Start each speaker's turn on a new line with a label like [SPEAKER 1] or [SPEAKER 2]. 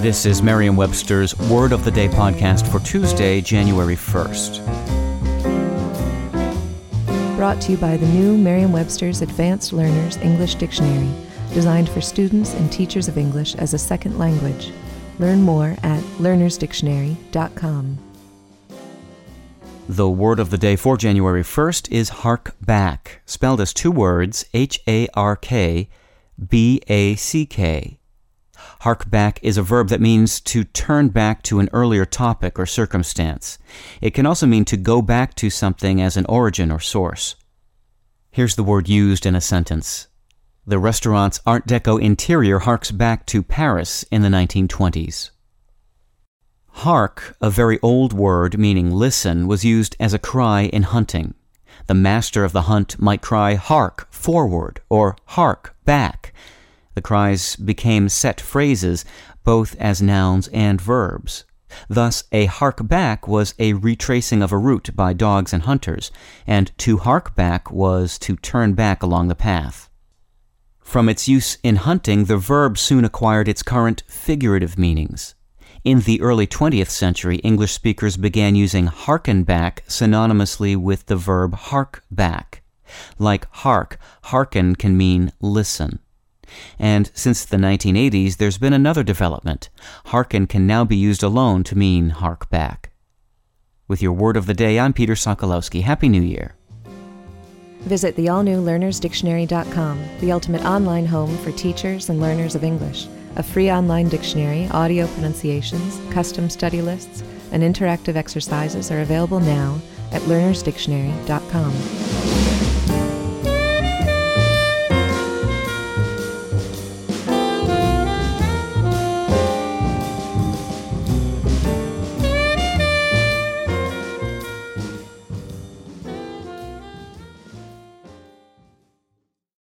[SPEAKER 1] This is Merriam Webster's Word of the Day podcast for Tuesday, January 1st.
[SPEAKER 2] Brought to you by the new Merriam Webster's Advanced Learners English Dictionary, designed for students and teachers of English as a second language. Learn more at learnersdictionary.com.
[SPEAKER 1] The word of the day for January 1st is hark back, spelled as two words H A R K B A C K. Hark back is a verb that means to turn back to an earlier topic or circumstance. It can also mean to go back to something as an origin or source. Here's the word used in a sentence. The restaurant's Art Deco interior harks back to Paris in the 1920s. Hark, a very old word meaning listen, was used as a cry in hunting. The master of the hunt might cry hark forward or hark back the cries became set phrases, both as nouns and verbs. Thus, a hark back was a retracing of a route by dogs and hunters, and to hark back was to turn back along the path. From its use in hunting, the verb soon acquired its current figurative meanings. In the early 20th century, English speakers began using harken back synonymously with the verb hark back. Like hark, harken can mean listen. And since the 1980s, there's been another development. Harken can now be used alone to mean hark back. With your word of the day, I'm Peter Sokolowski. Happy New Year.
[SPEAKER 2] Visit the all new learnersdictionary.com, the ultimate online home for teachers and learners of English. A free online dictionary, audio pronunciations, custom study lists, and interactive exercises are available now at learnersdictionary.com.